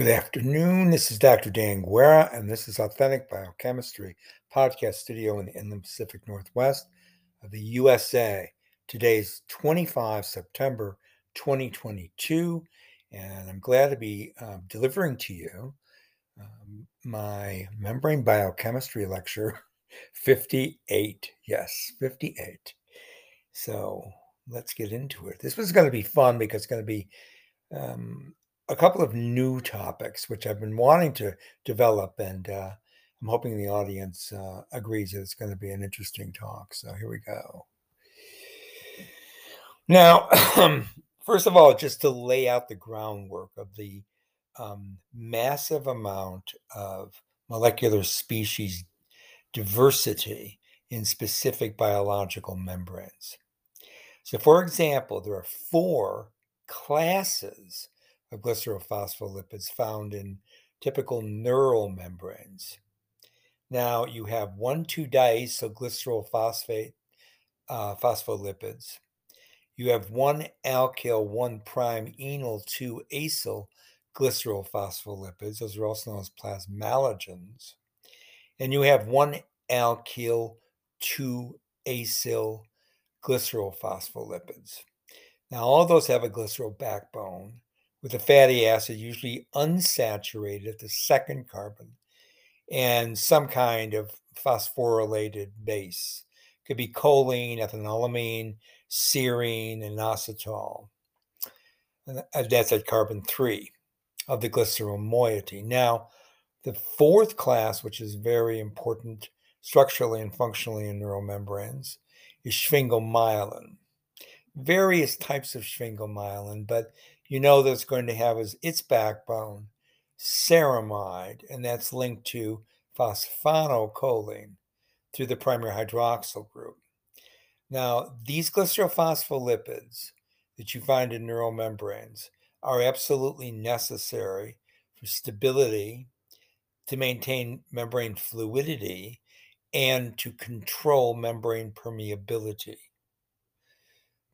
Good afternoon. This is Dr. Dan Guerra, and this is Authentic Biochemistry podcast studio in the Inland Pacific Northwest of the USA. Today's 25 September 2022, and I'm glad to be um, delivering to you um, my membrane biochemistry lecture 58. Yes, 58. So let's get into it. This was going to be fun because it's going to be um, a couple of new topics which I've been wanting to develop, and uh, I'm hoping the audience uh, agrees that it's going to be an interesting talk. So here we go. Now, first of all, just to lay out the groundwork of the um, massive amount of molecular species diversity in specific biological membranes. So, for example, there are four classes of glycerophospholipids found in typical neural membranes. Now you have 1,2-diacylglycerol uh, phospholipids. You have one alkyl 1 prime enol 2 acyl glycerol phospholipids. Those are also known as plasmalogens. And you have one alkyl 2 acyl glycerol phospholipids. Now, all those have a glycerol backbone with a fatty acid, usually unsaturated at the second carbon, and some kind of phosphorylated base. Could be choline, ethanolamine, serine, and inositol. And that's at carbon three of the glycerol moiety. Now, the fourth class, which is very important structurally and functionally in neural membranes, is sphingomyelin. Various types of sphingomyelin, but you know that's going to have as its backbone ceramide, and that's linked to phosphocholine through the primary hydroxyl group. Now, these glycerophospholipids that you find in neural membranes are absolutely necessary for stability, to maintain membrane fluidity, and to control membrane permeability.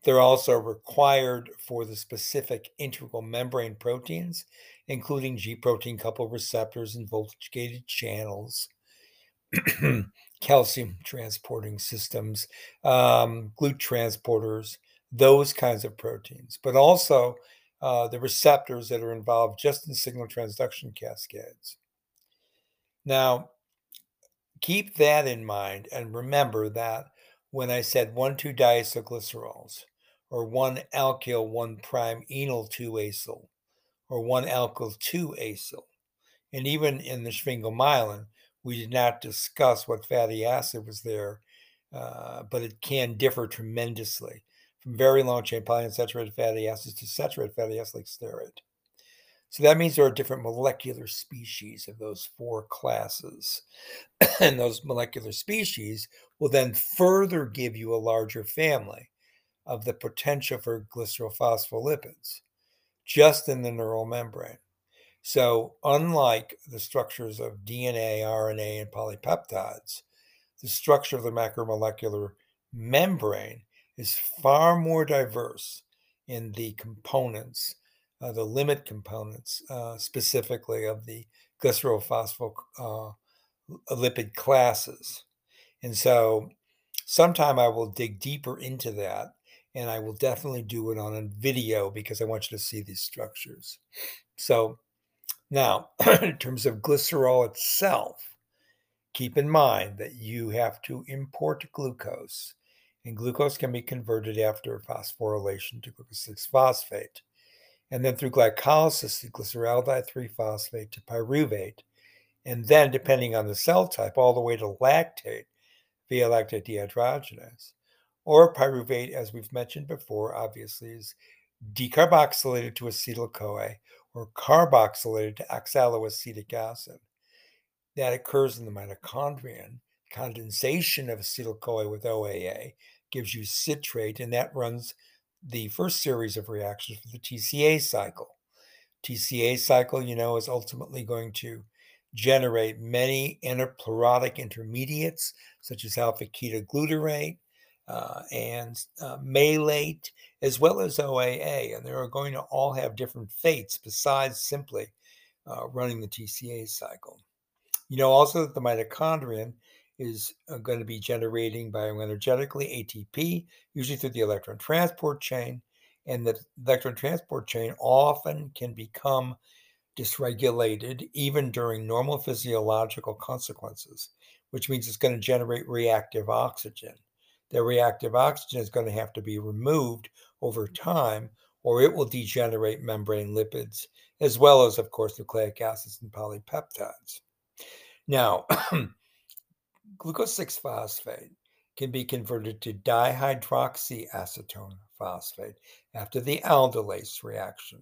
They're also required for the specific integral membrane proteins, including G protein coupled receptors and voltage gated channels, calcium transporting systems, um, GLUT transporters, those kinds of proteins, but also uh, the receptors that are involved just in signal transduction cascades. Now, keep that in mind and remember that when I said 1 2 diacylglycerols, or one alkyl 1 prime enol 2 acyl or one alkyl 2 acyl. And even in the sphingomyelin, we did not discuss what fatty acid was there, uh, but it can differ tremendously from very long chain polyunsaturated fatty acids to saturated fatty acids like stearate. So that means there are different molecular species of those four classes. and those molecular species will then further give you a larger family of the potential for glycerophospholipids just in the neural membrane. So, unlike the structures of DNA, RNA, and polypeptides, the structure of the macromolecular membrane is far more diverse in the components, uh, the limit components uh, specifically of the glycerophospholipid uh, classes. And so, sometime I will dig deeper into that and I will definitely do it on a video because I want you to see these structures. So now, in terms of glycerol itself, keep in mind that you have to import glucose, and glucose can be converted after phosphorylation to glucose 6 phosphate, and then through glycolysis to glyceraldehyde 3 phosphate to pyruvate, and then, depending on the cell type, all the way to lactate via lactate dehydrogenase or pyruvate, as we've mentioned before, obviously is decarboxylated to acetyl CoA or carboxylated to oxaloacetic acid. That occurs in the mitochondrion. Condensation of acetyl CoA with OAA gives you citrate, and that runs the first series of reactions for the TCA cycle. TCA cycle, you know, is ultimately going to generate many anaplerotic intermediates, such as alpha ketoglutarate, uh, and uh, malate, as well as OAA. And they are going to all have different fates besides simply uh, running the TCA cycle. You know also that the mitochondrion is uh, going to be generating bioenergetically ATP, usually through the electron transport chain. And the electron transport chain often can become dysregulated even during normal physiological consequences, which means it's going to generate reactive oxygen. The reactive oxygen is going to have to be removed over mm-hmm. time, or it will degenerate membrane lipids, as well as, of course, nucleic acids and polypeptides. Now, glucose 6 phosphate can be converted to dihydroxyacetone phosphate after the aldolase reaction.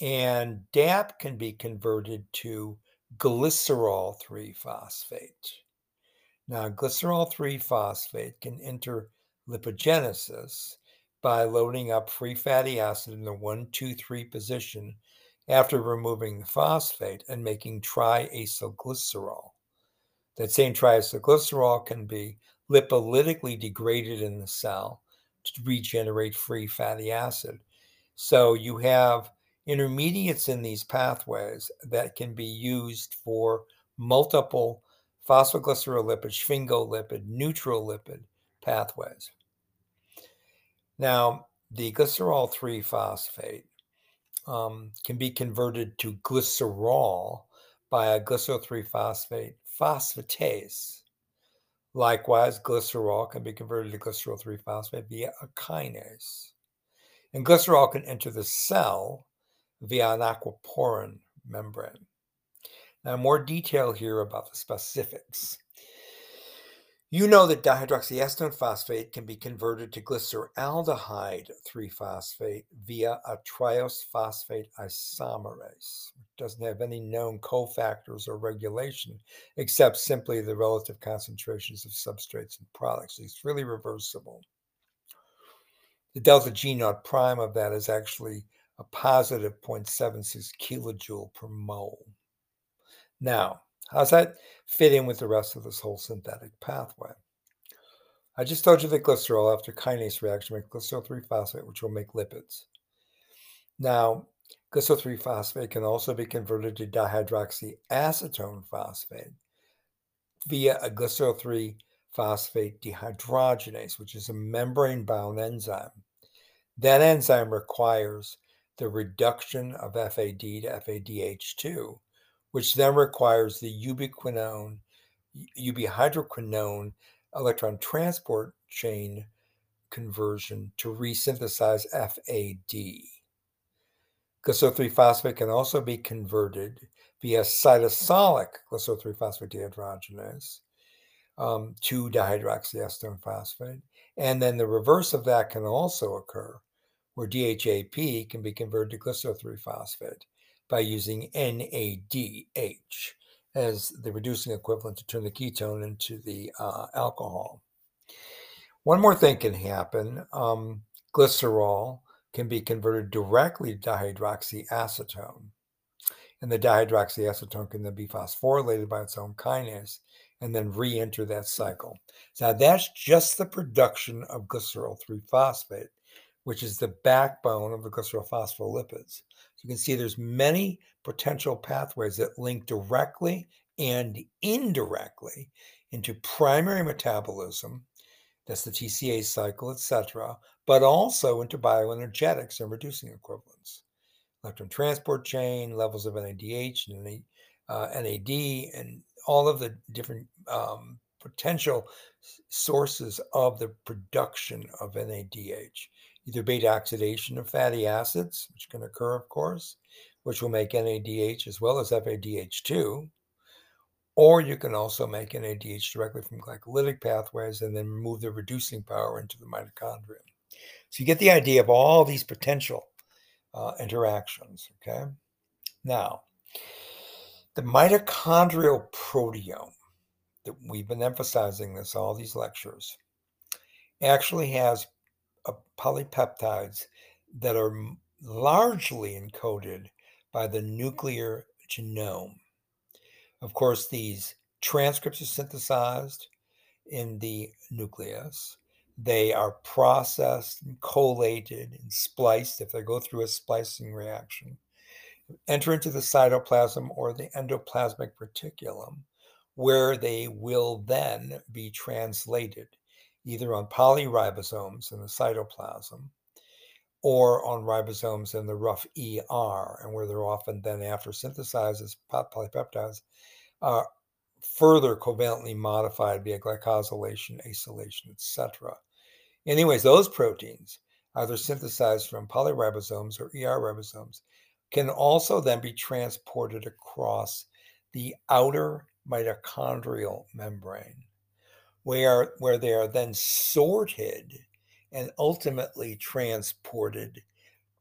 And DAP can be converted to glycerol 3 phosphate. Now, glycerol 3 phosphate can enter lipogenesis by loading up free fatty acid in the 1, 2, 3 position after removing the phosphate and making triacylglycerol. That same triacylglycerol can be lipolytically degraded in the cell to regenerate free fatty acid. So you have intermediates in these pathways that can be used for multiple phosphoglycerolipid, sphingolipid, neutral lipid pathways. Now, the glycerol 3 phosphate um, can be converted to glycerol by a glycerol 3 phosphate phosphatase. Likewise, glycerol can be converted to glycerol 3 phosphate via a kinase. And glycerol can enter the cell via an aquaporin membrane. Now, more detail here about the specifics. You know that dihydroxyacetone phosphate can be converted to glyceraldehyde 3-phosphate via a triose phosphate isomerase. It doesn't have any known cofactors or regulation except simply the relative concentrations of substrates and products. It's really reversible. The delta G naught prime of that is actually a positive 0.76 kilojoule per mole. Now, how's that fit in with the rest of this whole synthetic pathway? I just told you that glycerol, after kinase reaction, makes glycerol 3 phosphate, which will make lipids. Now, glycerol 3 phosphate can also be converted to dihydroxyacetone phosphate via a glycerol 3 phosphate dehydrogenase, which is a membrane bound enzyme. That enzyme requires the reduction of FAD to FADH2, which then requires the ubiquinone, ubihydroquinone electron transport chain conversion to resynthesize FAD. Glycerol 3 phosphate can also be converted via cytosolic glycerol 3 phosphate dehydrogenase um, to dihydroxyacetone phosphate. And then the reverse of that can also occur where DHAP can be converted to glycerol 3 phosphate by using NADH as the reducing equivalent to turn the ketone into the uh, alcohol. One more thing can happen um, glycerol can be converted directly to dihydroxyacetone. And the dihydroxyacetone can then be phosphorylated by its own kinase and then re enter that cycle. Now, that's just the production of glycerol 3 phosphate which is the backbone of the glycerophospholipids. So you can see there's many potential pathways that link directly and indirectly into primary metabolism, that's the TCA cycle, etc., but also into bioenergetics and reducing equivalents, electron transport chain, levels of NADH and uh, NAD, and all of the different um, potential sources of the production of NADH either beta oxidation of fatty acids, which can occur, of course, which will make NADH as well as FADH2. Or you can also make NADH directly from glycolytic pathways and then move the reducing power into the mitochondria. So you get the idea of all these potential uh, interactions. Okay. Now, the mitochondrial proteome that we've been emphasizing this all these lectures actually has Uh, polypeptides that are largely encoded by the nuclear genome. Of course, these transcripts are synthesized in the nucleus. They are processed and collated and spliced if they go through a splicing reaction. enter into the cytoplasm or the endoplasmic reticulum, where they will then be translated either on polyribosomes in the cytoplasm or on ribosomes in the rough ER, and where they're often then, after synthesized as polypeptides, uh, further covalently modified via glycosylation, acylation, etc. Anyways, those proteins, either synthesized from polyribosomes or ER ribosomes, can also then be transported across the outer mitochondrial membrane, where, where they are then sorted and ultimately transported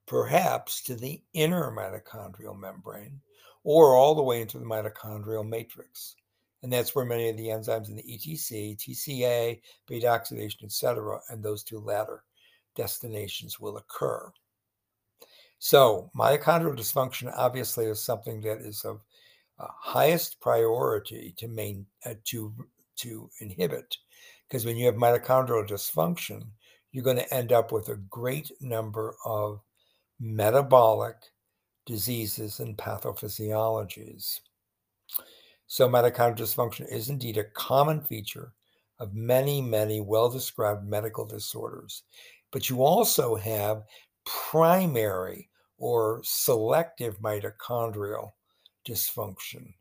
perhaps to the inner mitochondrial membrane or all the way into the mitochondrial matrix. And that's where many of the enzymes in the ETC, TCA, beta oxidation, etc., and those two latter destinations will occur. So, mitochondrial dysfunction obviously is something that is of uh, highest priority to main uh, to to inhibit, because when you have mitochondrial dysfunction, you're going to end up with a great number of metabolic diseases and pathophysiologies. So, mitochondrial dysfunction is indeed a common feature of many, many well described medical disorders. But you also have primary or selective mitochondrial dysfunction.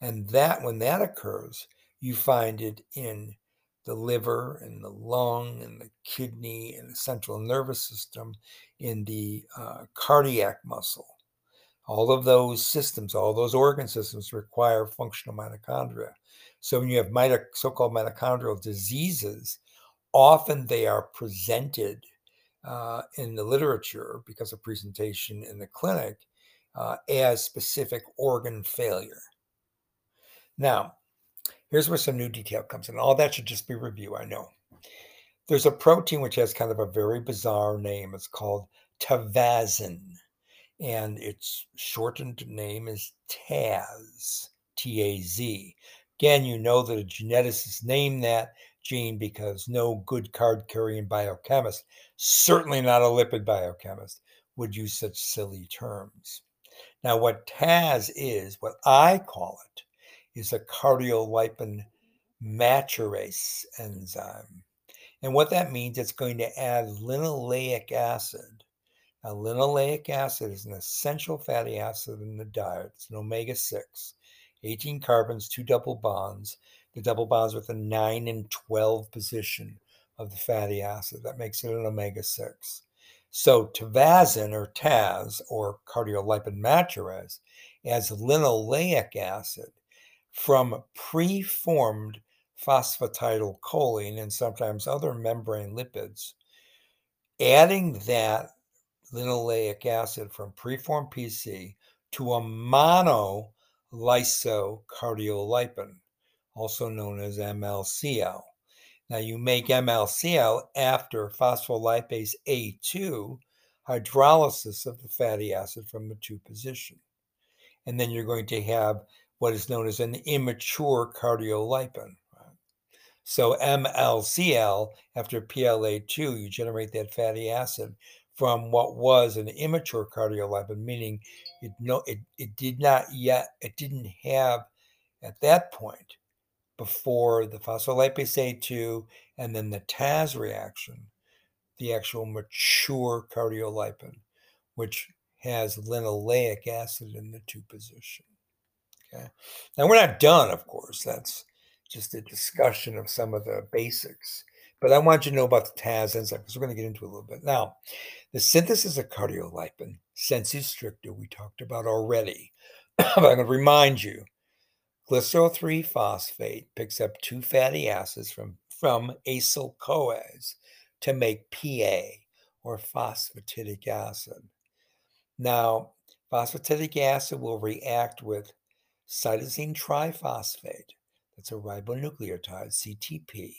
And that, when that occurs, you find it in the liver and the lung and the kidney and the central nervous system, in the uh, cardiac muscle. All of those systems, all those organ systems require functional mitochondria. So when you have mito- so-called mitochondrial diseases, often they are presented uh, in the literature because of presentation in the clinic uh, as specific organ failure. Now, Here's where some new detail comes in. All that should just be review, I know. There's a protein which has kind of a very bizarre name. It's called tafazzin, and its shortened name is TAZ, T A Z. Again, you know that a geneticist named that gene because no good card carrying biochemist, certainly not a lipid biochemist, would use such silly terms. Now, what TAZ is, what I call it, is a cardiolipin maturase enzyme. And what that means, it's going to add linoleic acid. Now, linoleic acid is an essential fatty acid in the diet. It's an omega 6, 18 carbons, two double bonds. The double bonds with the 9 and 12 position of the fatty acid. That makes it an omega 6. So, tafazzin or TAZ or cardiolipin maturase adds linoleic acid from preformed phosphatidylcholine and sometimes other membrane lipids, adding that linoleic acid from preformed PC to a monolysocardiolipin, also known as MLCL. Now, you make MLCL after phospholipase A2 hydrolysis of the fatty acid from the 2 position. And then you're going to have what is known as an immature cardiolipin. So MLCL, after PLA2, you generate that fatty acid from what was an immature cardiolipin, meaning it no it, it did not yet, it didn't have at that point before the phospholipase A2 and then the TAZ reaction, the actual mature cardiolipin, which has linoleic acid in the two position. Okay. Now we're not done, of course. That's just a discussion of some of the basics. But I want you to know about the TAZ enzyme because we're going to get into a little bit. Now, the synthesis of cardiolipin, sensu stricto, we talked about already. but I'm going to remind you glycerol 3 phosphate picks up two fatty acids from, from acyl CoAs to make PA or phosphatidic acid. Now, phosphatidic acid will react with cytosine triphosphate, that's a ribonucleotide, CTP,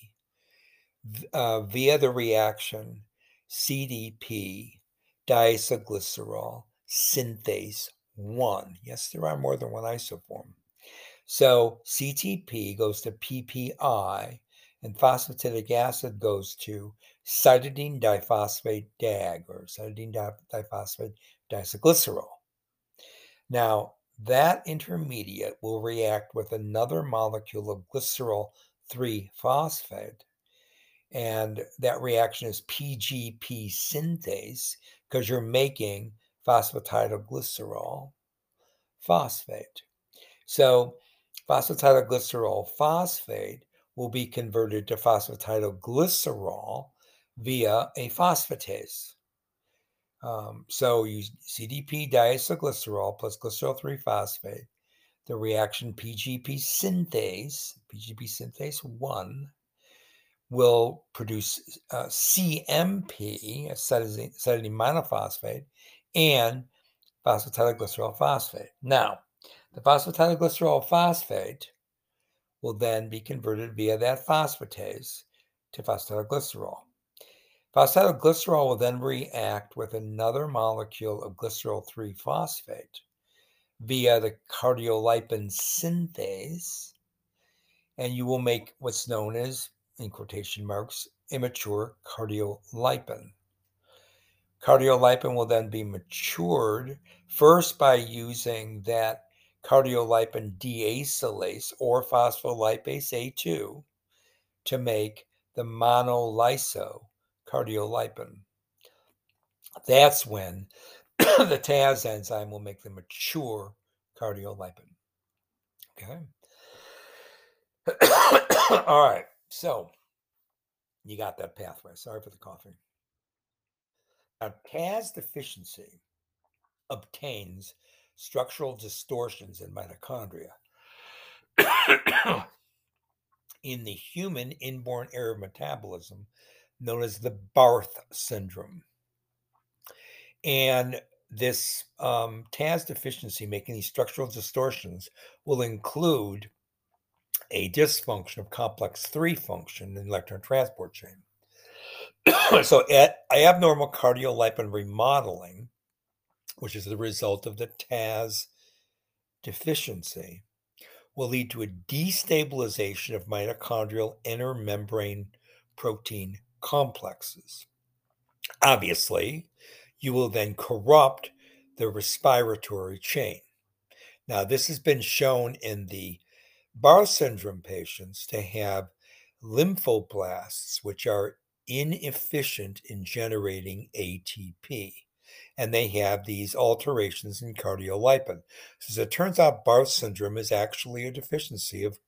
uh, via the reaction CDP diacylglycerol synthase 1. Yes, there are more than one isoform. So CTP goes to PPI, and phosphatidic acid goes to cytidine diphosphate DAG, or cytidine diphosphate diacylglycerol. Now, that intermediate will react with another molecule of glycerol 3 phosphate. And that reaction is PGP synthase because you're making phosphatidylglycerol phosphate. So, phosphatidylglycerol phosphate will be converted to phosphatidylglycerol via a phosphatase. Um, so you CDP diacylglycerol plus glycerol 3 phosphate, the reaction PGP synthase, PGP synthase 1, will produce uh, CMP, cytosine, cytidine monophosphate, and phosphatidylglycerol phosphate. Now, the phosphatidylglycerol phosphate will then be converted via that phosphatase to phosphatidylglycerol. Phosphatidylglycerol will then react with another molecule of glycerol 3 phosphate via the cardiolipin synthase, and you will make what's known as, in quotation marks, immature cardiolipin. Cardiolipin will then be matured first by using that cardiolipin deacylase or phospholipase A2 to make the monolyso cardiolipin. That's when the TAZ enzyme will make the mature cardiolipin. Okay. All right. So you got that pathway. Sorry for the coughing. Now, TAZ deficiency obtains structural distortions in mitochondria. in the human inborn error of metabolism, known as the Barth syndrome. And this um, TAZ deficiency, making these structural distortions, will include a dysfunction of complex 3 function in electron transport chain. so, at abnormal cardiolipin remodeling, which is the result of the TAZ deficiency, will lead to a destabilization of mitochondrial inner membrane protein complexes. Obviously, you will then corrupt the respiratory chain. Now, this has been shown in the Barth syndrome patients to have lymphoblasts, which are inefficient in generating ATP. And they have these alterations in cardiolipin. So, as it turns out, Barth syndrome is actually a deficiency of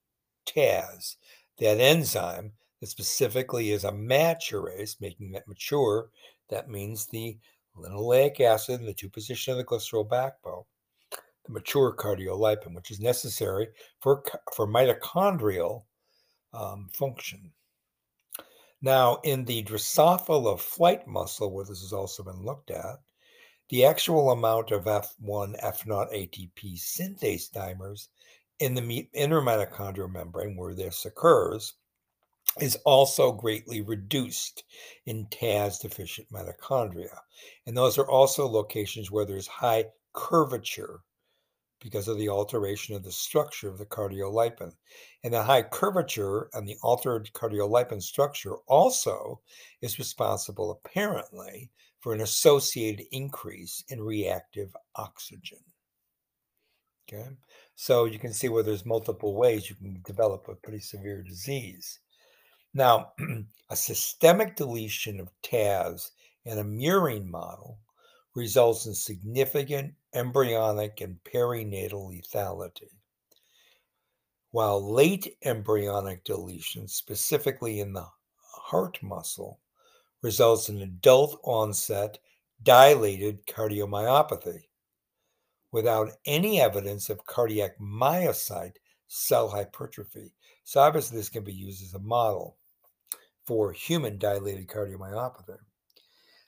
TAZ, that enzyme that specifically is a maturase, making that mature. That means the linoleic acid in the two position of the glycerol backbone, the mature cardiolipin, which is necessary for, for mitochondrial um, function. Now, in the Drosophila flight muscle, where this has also been looked at, the actual amount of F1 F0 ATP synthase dimers in the inner mitochondrial membrane where this occurs is also greatly reduced in TAZ deficient mitochondria. And those are also locations where there's high curvature because of the alteration of the structure of the cardiolipin. And the high curvature and the altered cardiolipin structure also is responsible, apparently, for an associated increase in reactive oxygen. Okay, so you can see where there's multiple ways you can develop a pretty severe disease. Now, a systemic deletion of TAZ in a murine model results in significant embryonic and perinatal lethality. While late embryonic deletion, specifically in the heart muscle, results in adult onset dilated cardiomyopathy without any evidence of cardiac myocyte cell hypertrophy. So, obviously, this can be used as a model for human dilated cardiomyopathy.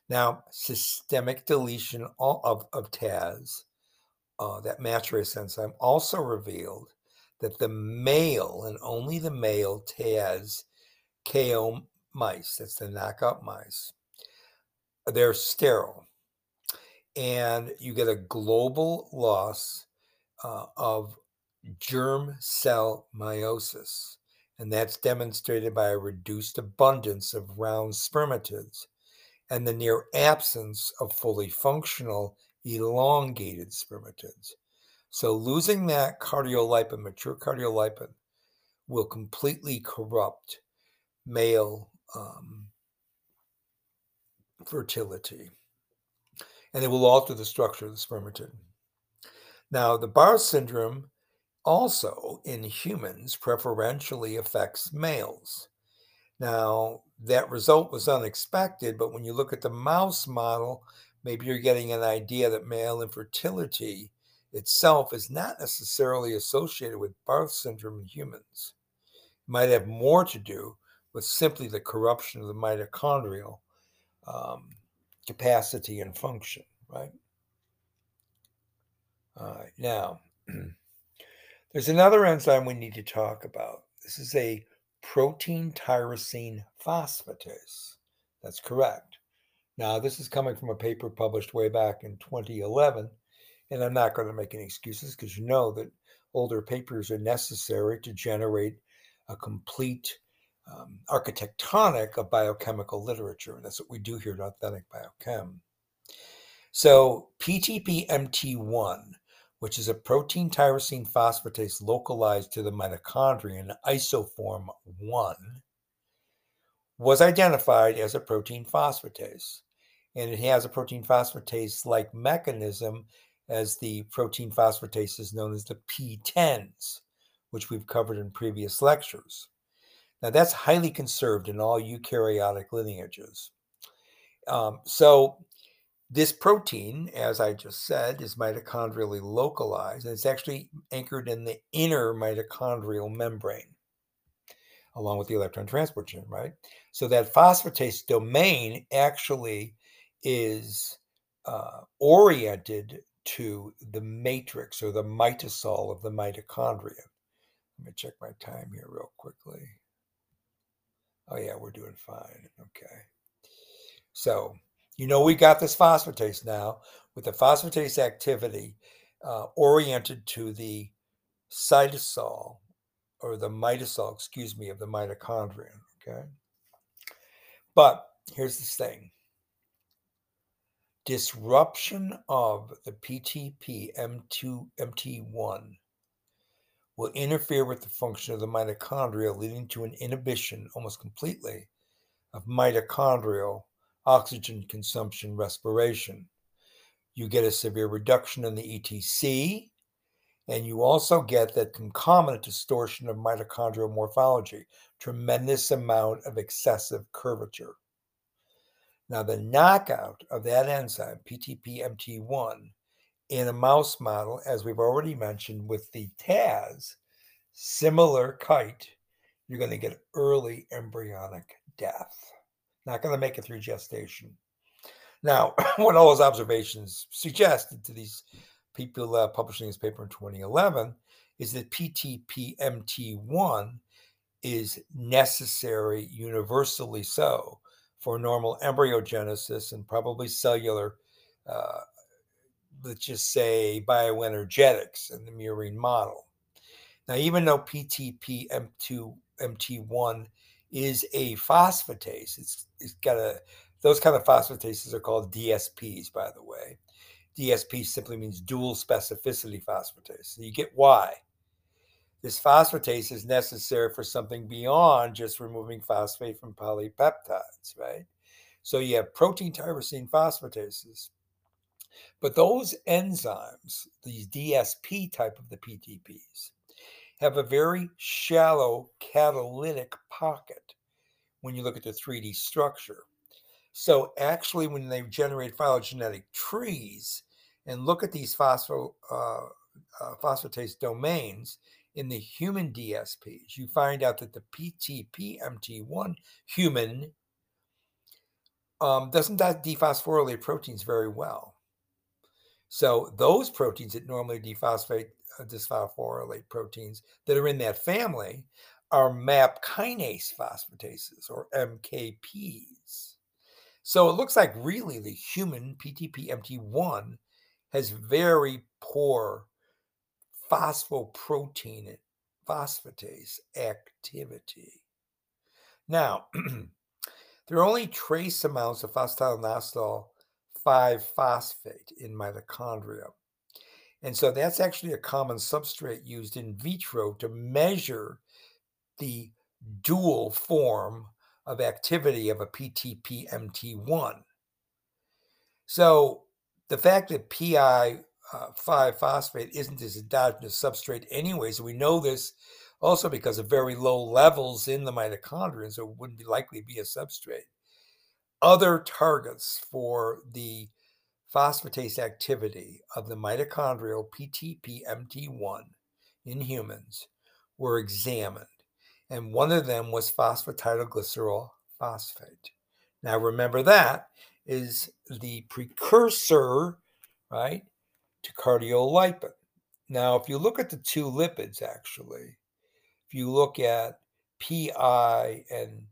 Now, systemic deletion of, of TAZ, uh, that maturase enzyme, also revealed that the male and only the male TAZ KO mice, that's the knockout mice, they're sterile. And you get a global loss uh, of germ cell meiosis and that's demonstrated by a reduced abundance of round spermatids and the near absence of fully functional elongated spermatids. So losing that cardiolipin, mature cardiolipin, will completely corrupt male um, fertility. And it will alter the structure of the spermatid. Now, the Barth syndrome also in humans preferentially affects males. Now, that result was unexpected, but when you look at the mouse model, maybe you're getting an idea that male infertility itself is not necessarily associated with Barth syndrome in humans. It might have more to do with simply the corruption of the mitochondrial um, capacity and function, right? All right, now, there's another enzyme we need to talk about. This is a protein tyrosine phosphatase. That's correct. Now, this is coming from a paper published way back in 2011, and I'm not going to make any excuses because you know that older papers are necessary to generate a complete um, architectonic of biochemical literature. And that's what we do here at Authentic Biochem. So, PTPMT1, which is a protein tyrosine phosphatase localized to the mitochondrion, isoform 1, was identified as a protein phosphatase. And it has a protein phosphatase like mechanism as the protein phosphatase is known as the PTENs, which we've covered in previous lectures. Now, that's highly conserved in all eukaryotic lineages. Um, so, this protein, as I just said, is mitochondrially localized, and it's actually anchored in the inner mitochondrial membrane, along with the electron transport chain, right? So, that phosphatase domain actually is uh, oriented to the matrix or the mitosol of the mitochondria. Let me check my time here real quickly. Oh, yeah, we're doing fine. Okay. So, you know, we got this phosphatase now with the phosphatase activity uh, oriented to the cytosol or the mitosol, excuse me, of the mitochondria. Okay. But here's this thing disruption of the PTP M2, MT1 will interfere with the function of the mitochondria, leading to an inhibition almost completely of mitochondrial oxygen consumption respiration. You get a severe reduction in the ETC, and you also get that concomitant distortion of mitochondrial morphology, tremendous amount of excessive curvature. Now, the knockout of that enzyme, PTPMT1, in a mouse model, as we've already mentioned with the TAZ, similar kite, you're going to get early embryonic death. Not going to make it through gestation. Now, what all those observations suggested to these people uh, publishing this paper in 2011 is that PTPMT1 is necessary, universally so, for normal embryogenesis and probably cellular uh, let's just say bioenergetics in the murine model. Now, even though PTP-M2 MT1 is a phosphatase, it's, it's got a those kind of phosphatases are called DSPs, by the way. DSP simply means dual specificity phosphatase. So you get why. This phosphatase is necessary for something beyond just removing phosphate from polypeptides, right? So you have protein tyrosine phosphatases but those enzymes, these DSP type of the PTPs, have a very shallow catalytic pocket when you look at the 3D structure. So actually, when they generate phylogenetic trees and look at these phospho, uh, uh, phosphatase domains in the human DSPs, you find out that the PTPMT1 human um, doesn't dephosphorylate proteins very well. So those proteins that normally dephosphate uh, dysphosphorylate proteins that are in that family are MAP kinase phosphatases or MKPs. So it looks like really the human PTPMT1 has very poor phosphoprotein phosphatase activity. Now, there are only trace amounts of phosphatidylinositol 5 phosphate in mitochondria. And so that's actually a common substrate used in vitro to measure the dual form of activity of a PTP-MT1. So the fact that PI uh, 5 phosphate isn't as endogenous substrate anyways, we know this also because of very low levels in the mitochondria, so it wouldn't be likely be a substrate. Other targets for the phosphatase activity of the mitochondrial PTP-MT1 in humans were examined, and one of them was phosphatidylglycerol phosphate. Now remember that is the precursor, right, to cardiolipin. Now, if you look at the two lipids, actually, if you look at PI and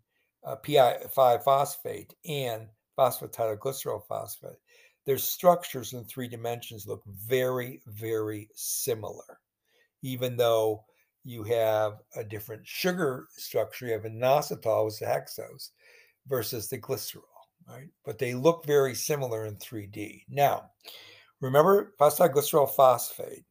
uh, PI5 phosphate and phosphatidylglycerol phosphate, their structures in three dimensions look very, very similar, even though you have a different sugar structure. You have inositol with the hexose versus the glycerol, right? But they look very similar in 3D. Now, remember phosphatidylglycerol phosphate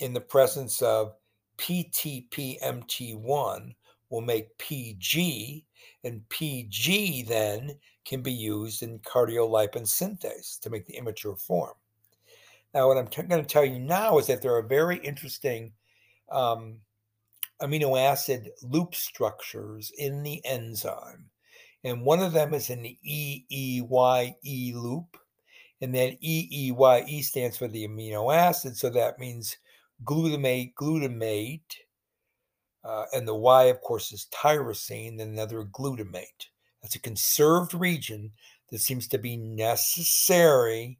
in the presence of PTPMT1 will make PG, and PG then can be used in cardiolipin synthase to make the immature form. Now, what I'm t- going to tell you now is that there are very interesting um, amino acid loop structures in the enzyme. And one of them is an EEYE loop. And then EEYE stands for the amino acid. So that means glutamate, glutamate, uh, and the Y, of course, is tyrosine, and another glutamate. That's a conserved region that seems to be necessary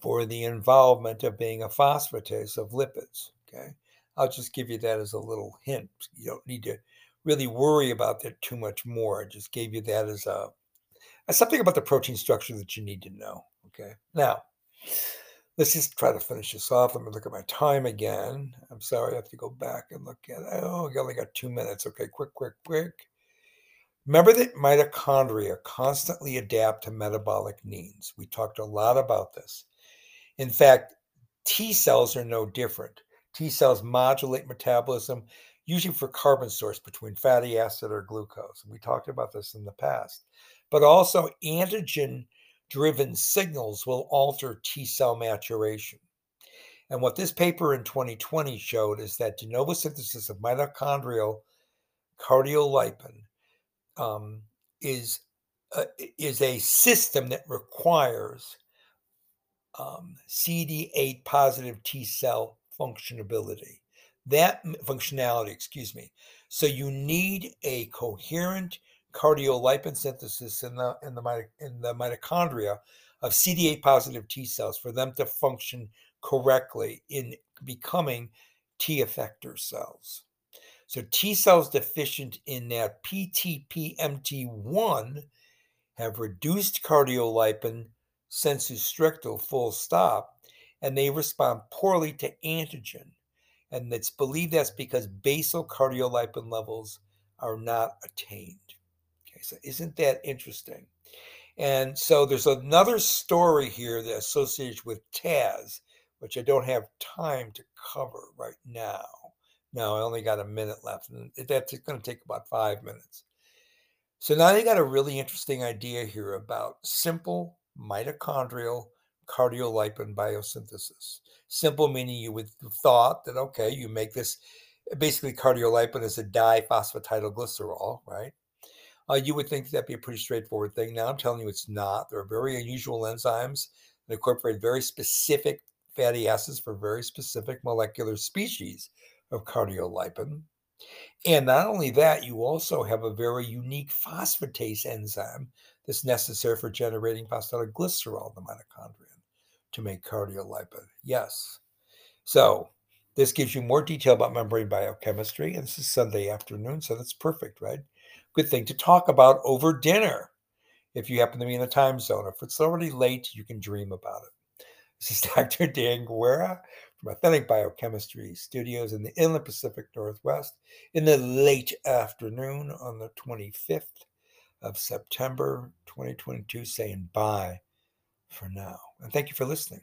for the involvement of being a phosphatase of lipids. Okay. I'll just give you that as a little hint. You don't need to really worry about that too much more. I just gave you that as a as something about the protein structure that you need to know. Okay. Now, let's just try to finish this off. Let me look at my time again. I'm sorry, I have to go back and look at it. Oh, I only got two minutes. Okay, quick, quick, quick. Remember that mitochondria constantly adapt to metabolic needs. We talked a lot about this. In fact, T cells are no different. T cells modulate metabolism, usually for carbon source between fatty acid or glucose. We talked about this in the past. But also antigen driven signals will alter T cell maturation. And what this paper in 2020 showed is that de novo synthesis of mitochondrial cardiolipin um, is, a, is a system that requires um, CD8 positive T cell functionability. That functionality, excuse me. So you need a coherent cardiolipin synthesis in the in the in the mitochondria of CD8 positive T cells for them to function correctly in becoming T effector cells. So T cells deficient in that PTPMT1 have reduced cardiolipin sensu stricto full stop and they respond poorly to antigen and it's believed that's because basal cardiolipin levels are not attained Okay, so isn't that interesting? And so there's another story here that associated with Taz, which I don't have time to cover right now. No, I only got a minute left, and that's going to take about five minutes. So now you got a really interesting idea here about simple mitochondrial cardiolipin biosynthesis. Simple meaning you would have thought that okay, you make this basically cardiolipin is a diphosphatidylglycerol, right? Uh, you would think that'd be a pretty straightforward thing. Now I'm telling you it's not. There are very unusual enzymes that incorporate very specific fatty acids for very specific molecular species of cardiolipin. And not only that, you also have a very unique phosphatase enzyme that's necessary for generating phosphatidylglycerol in the mitochondrion to make cardiolipin. Yes. So this gives you more detail about membrane biochemistry. And this is Sunday afternoon, so that's perfect, right? good thing to talk about over dinner if you happen to be in a time zone. If it's already late, you can dream about it. This is Dr. Dan Guerra from Authentic Biochemistry Studios in the Inland Pacific Northwest in the late afternoon on the 25th of September 2022, saying bye for now. And thank you for listening.